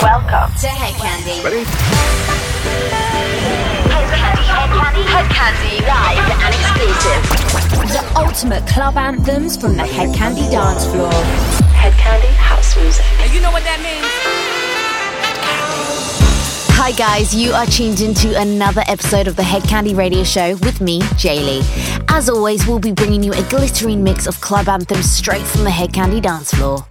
Welcome to Hedkandi. Ready? Hedkandi, Head Candy, Hedkandi, live and exclusive. The ultimate club anthems from the Hedkandi dance floor. Hedkandi house music. And you know what that means? Hi guys, you are tuned into another episode of the Hedkandi Radio Show with me, Jaylee. As always, we'll be bringing you a glittering mix of club anthems straight from the Hedkandi dance floor.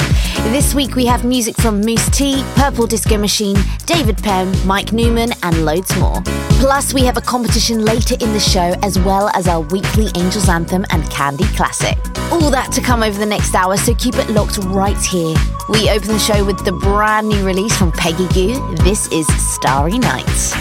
This week we have music from Mousse T, Purple Disco Machine, David Penn, Mike Newman, and loads more. Plus, we have a competition later in the show, as well as our weekly Angels Anthem and Candy Classic. All that to come over the next hour, so keep it locked right here. We open the show with the brand new release from Peggy Gou. This is Starry Nights.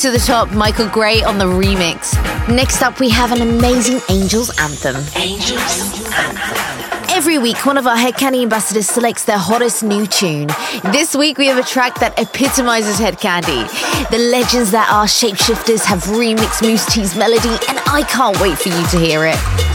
To the Top, Michael Gray on the remix. Next up, we have an amazing Angels anthem. Angels anthem. Every week, one of our Hedkandi ambassadors selects their hottest new tune. This week, we have a track that epitomizes Hedkandi. The legends that are shapeshifters have remixed Mousse T's melody, and I can't wait for you to hear it.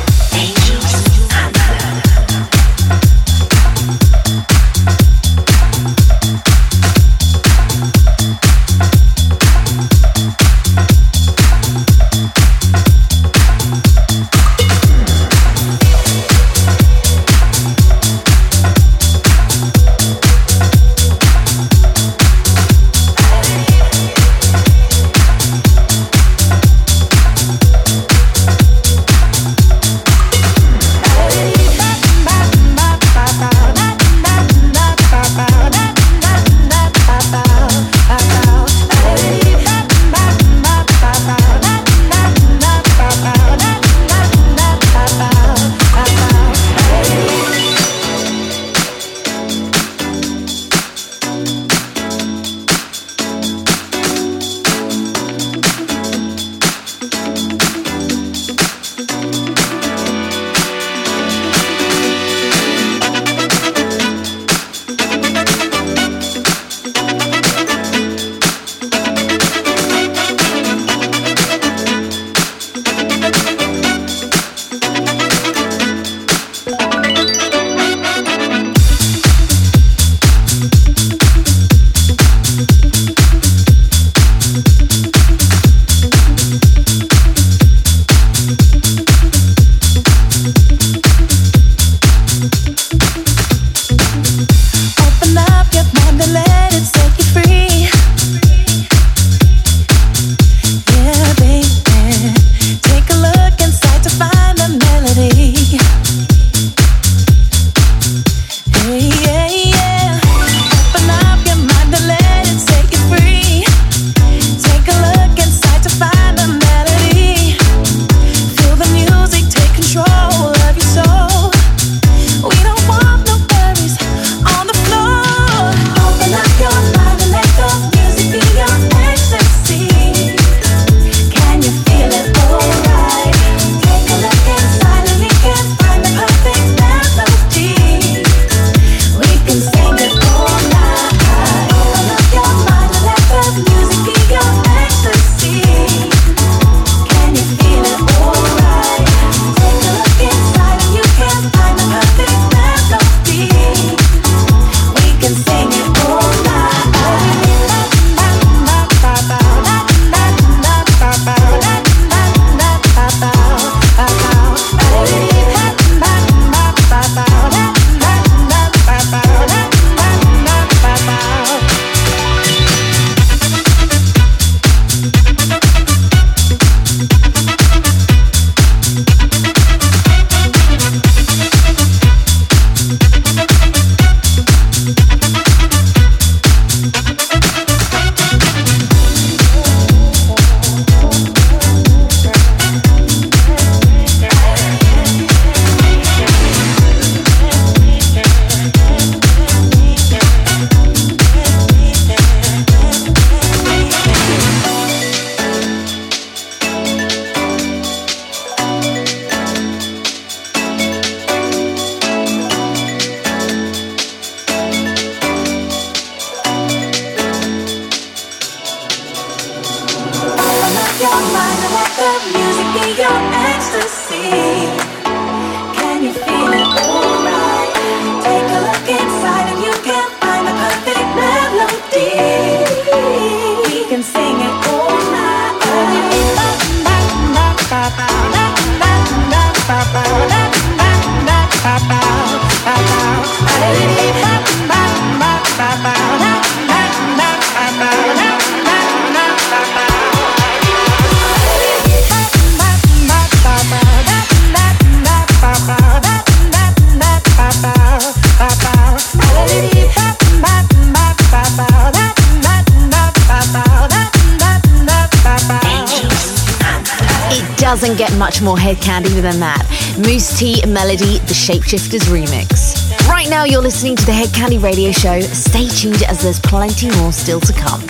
doesn't get much more Hedkandi than that. Mousse T Melody, the Shapeshifters remix. Right now, you're listening to the Hedkandi Radio Show. Stay tuned as there's plenty more still to come.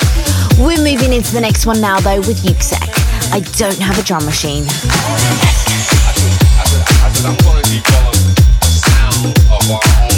We're moving into the next one now, though, with Yuksek. I don't have a drum machine. I said, I said, I said,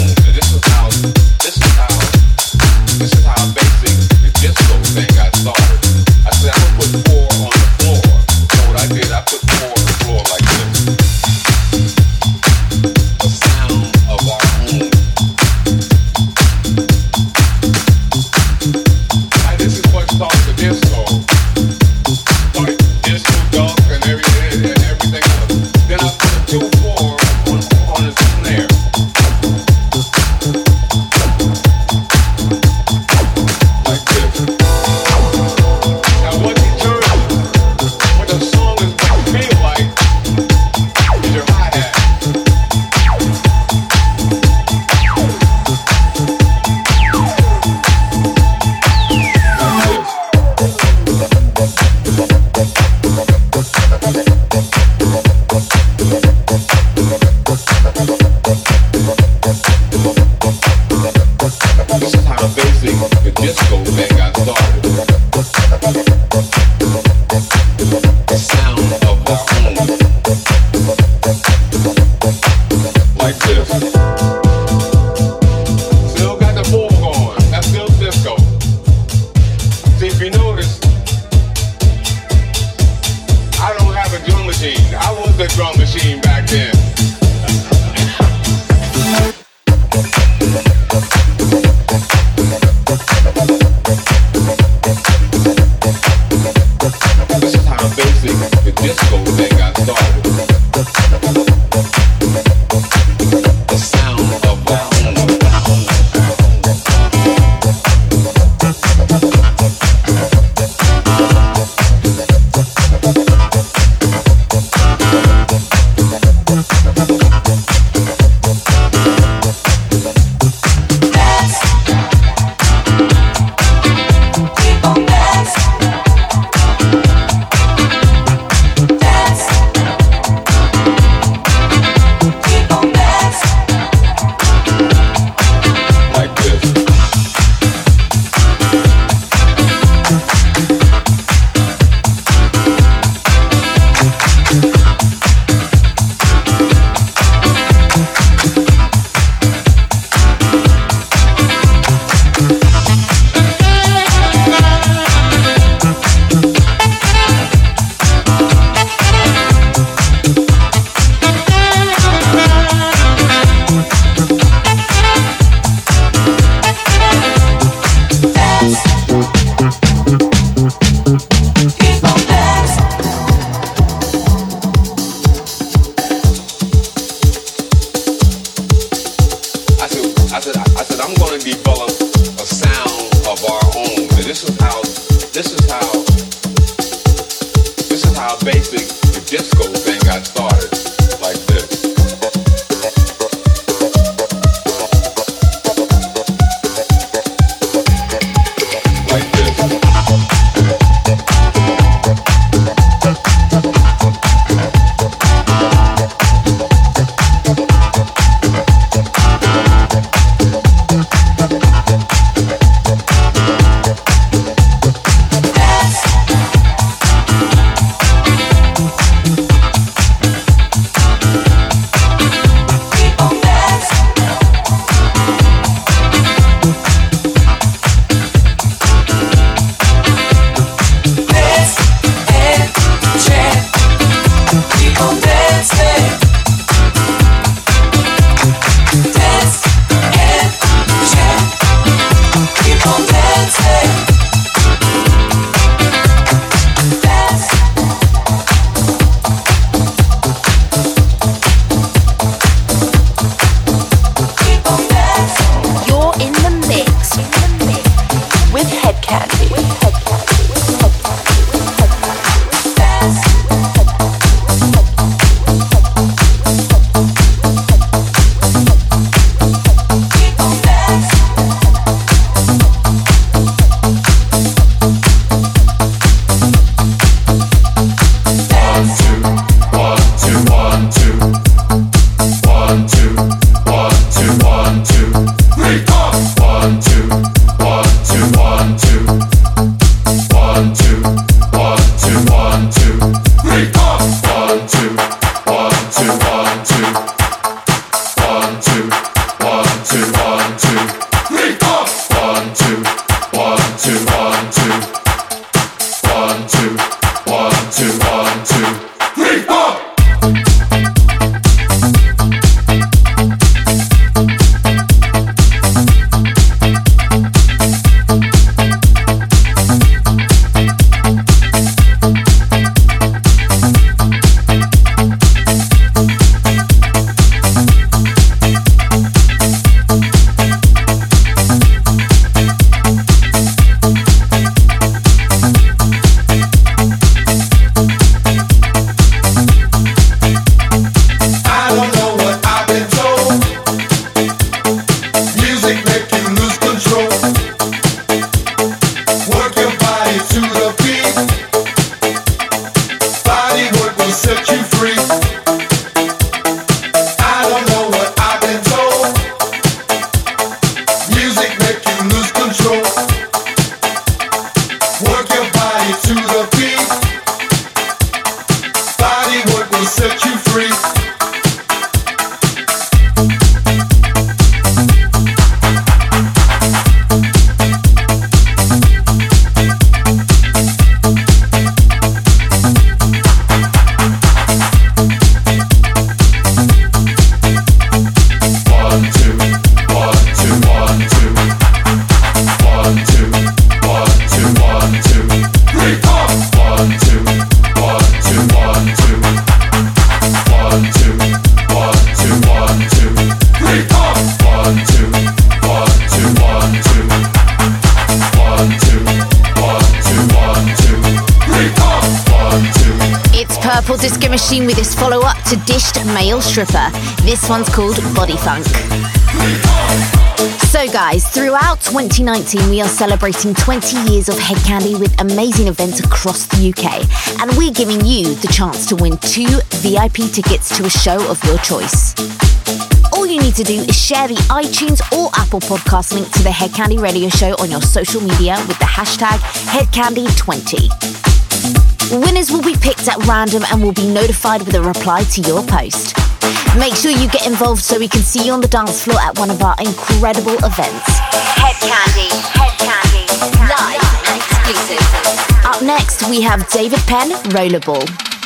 drum machine. I was a drum machine back then. Stripper. This one's called Body Funk. So, guys, throughout 2019, we are celebrating 20 years of Hedkandi with amazing events across the UK, and we're giving you the chance to win two VIP tickets to a show of your choice. All you need to do is share the iTunes or Apple podcast link to the Hedkandi radio show on your social media with the hashtag Hedkandi20. Winners will be picked at random and will be notified with a reply to your post. Make sure you get involved so we can see you on the dance floor at one of our incredible events. Hedkandi, Head Candy, live and exclusive. Up next, we have David Penn, Rollerball.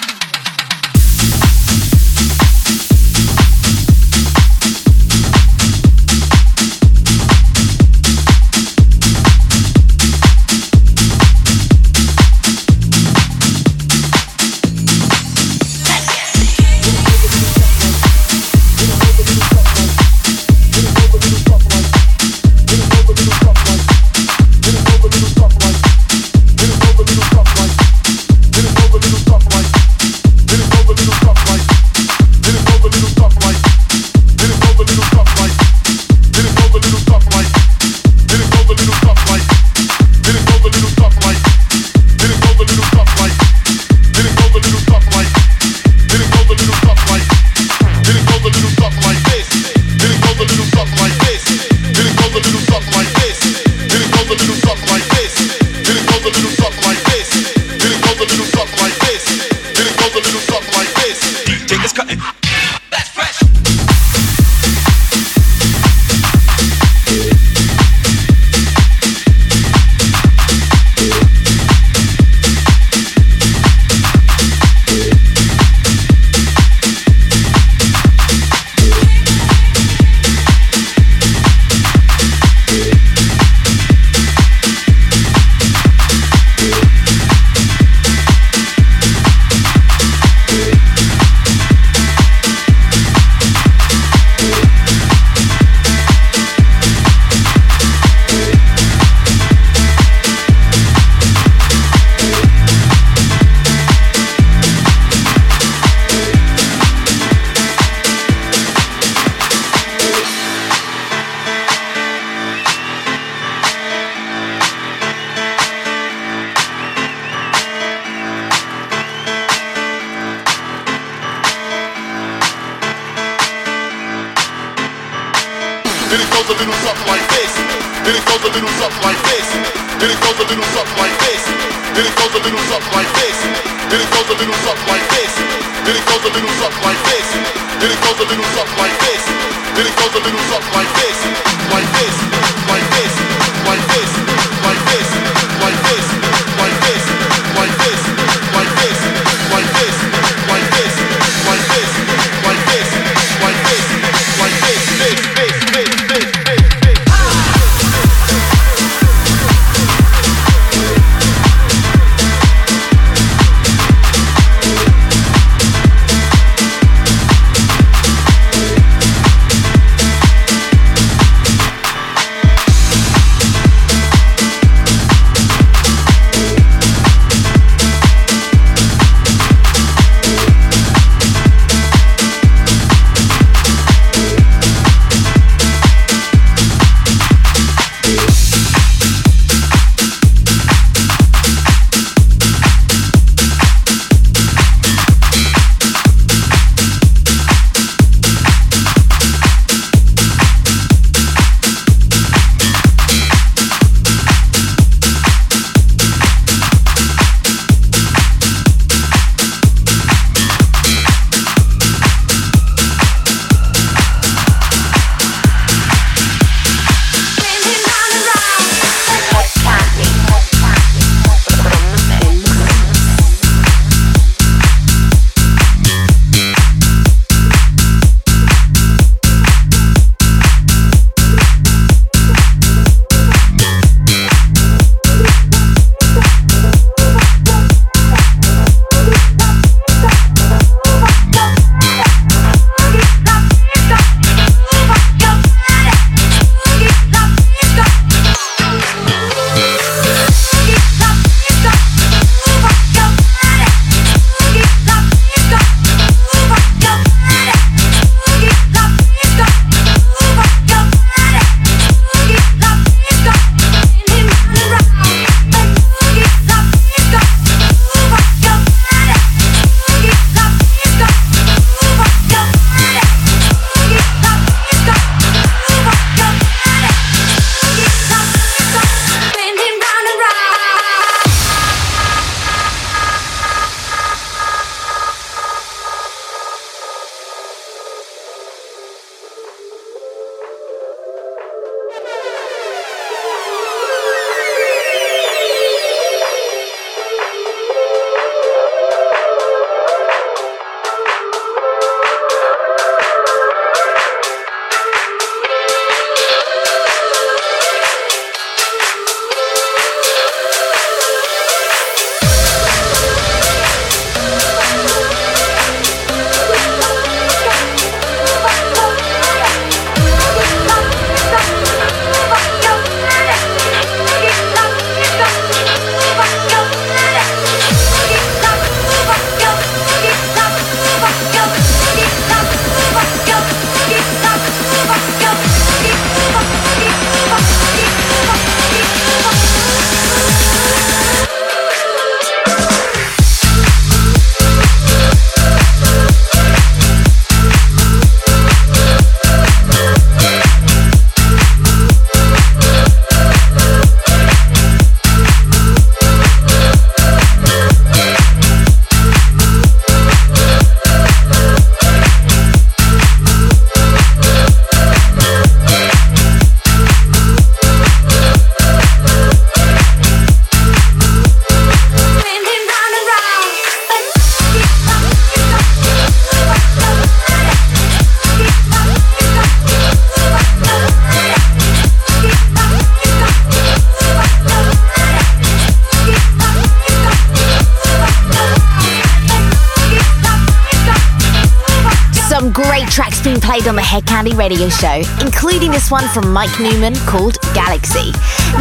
Being played on the Hedkandi radio show, including this one from Mike Newman called Galaxy.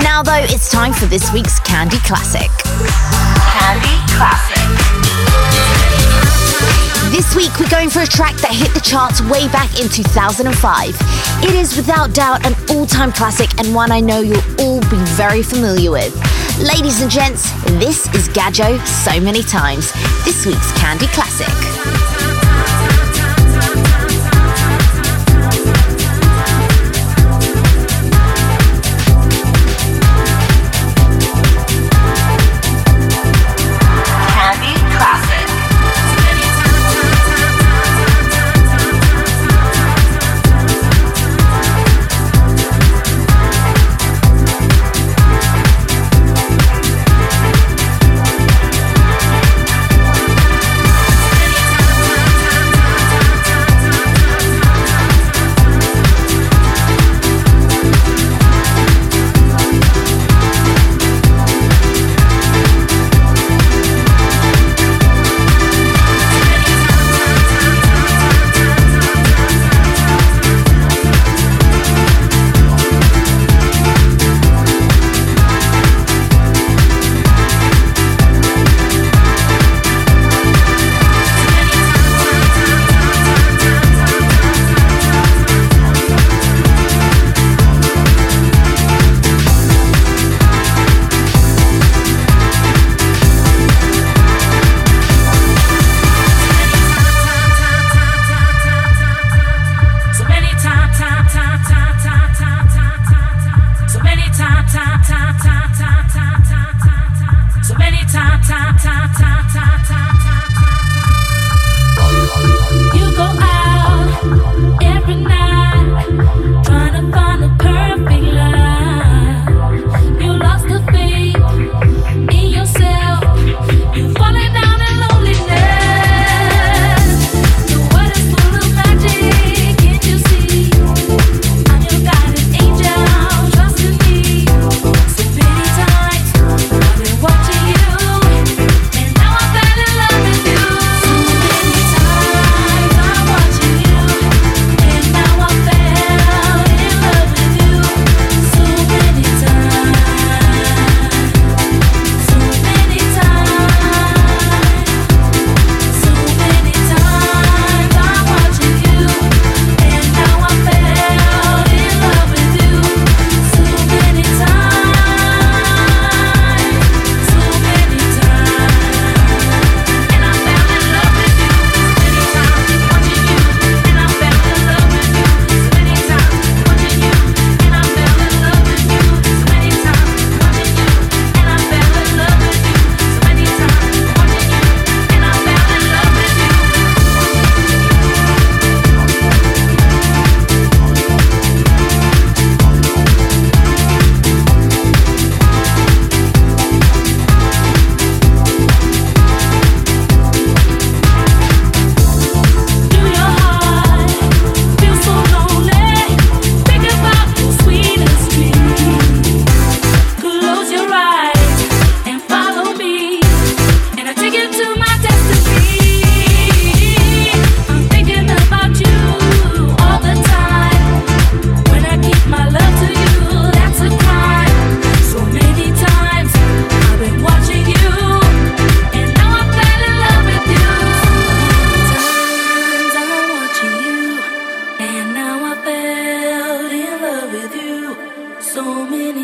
Now, though, it's time for this week's Candy Classic. Candy Classic. This week, we're going for a track that hit the charts way back in 2005. It is without doubt an all time classic and one I know you'll all be very familiar with. Ladies and gents, this is Gadjo so many times. This week's Candy Classic.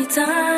Time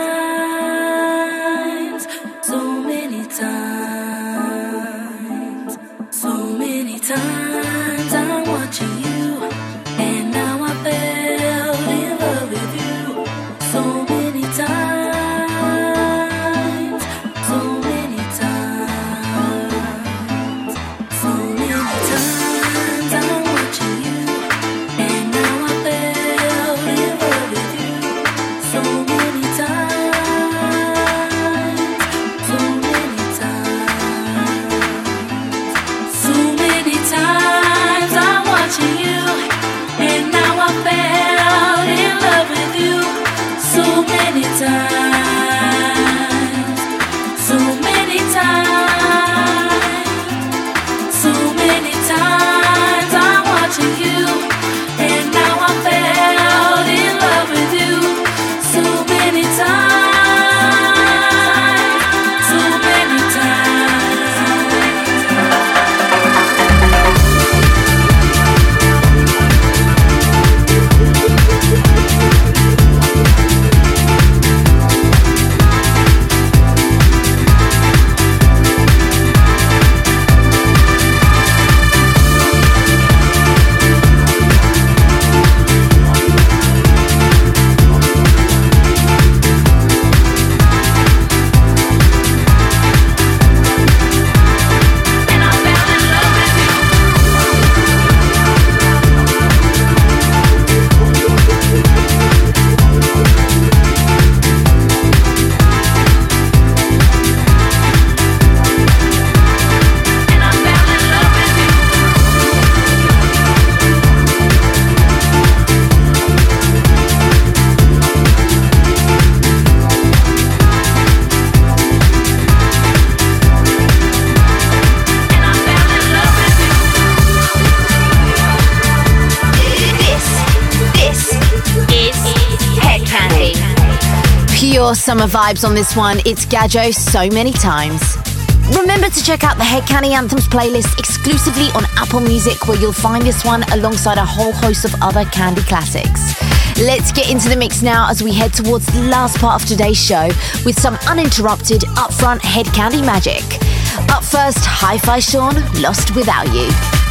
Pure summer vibes on this one. It's Gadjo so many times. Remember to check out the Hedkandi Anthems playlist exclusively on Apple Music, where you'll find this one alongside a whole host of other Candy classics. Let's get into the mix now as we head towards the last part of today's show with some uninterrupted, upfront Hedkandi magic. Up first, Hi Fi Sean, Lost Without You.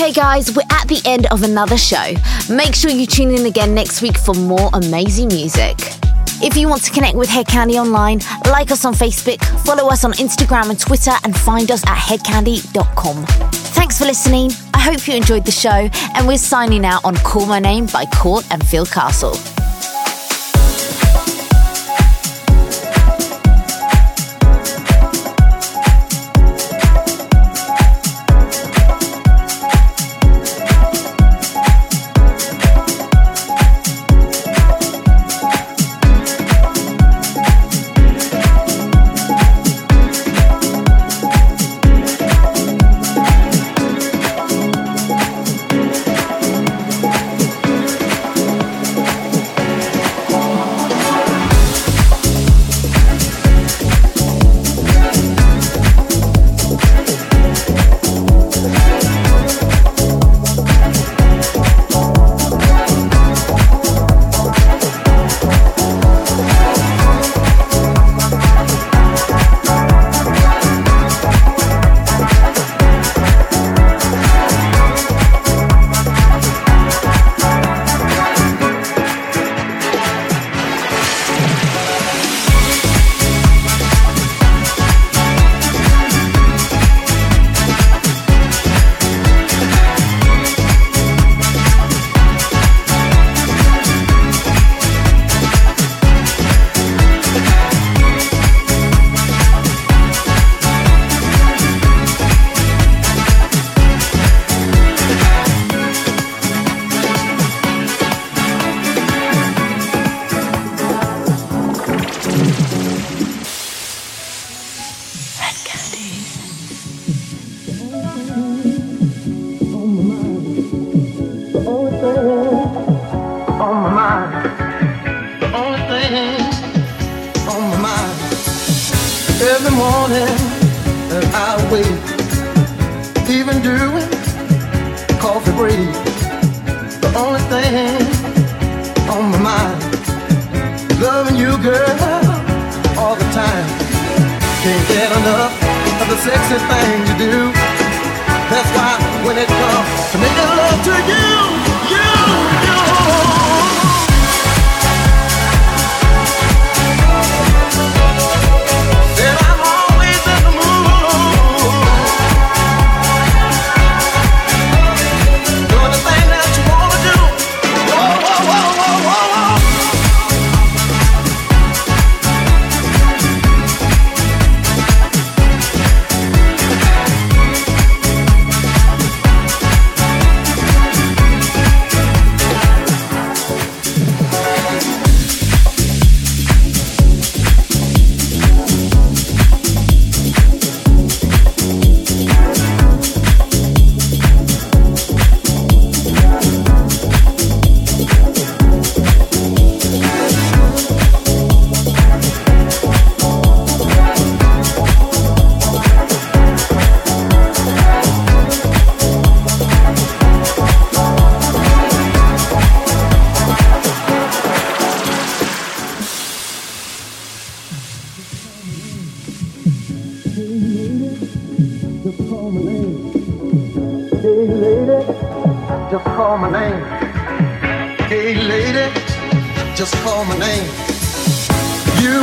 Okay, guys, we're at the end of another show. Make sure you tune in again next week for more amazing music. If you want to connect with Hedkandi online, like us on Facebook, follow us on Instagram and Twitter, and find us at hedkandi.com. Thanks for listening. I hope you enjoyed the show, and we're signing out on Call My Name by Court and Phil Castle.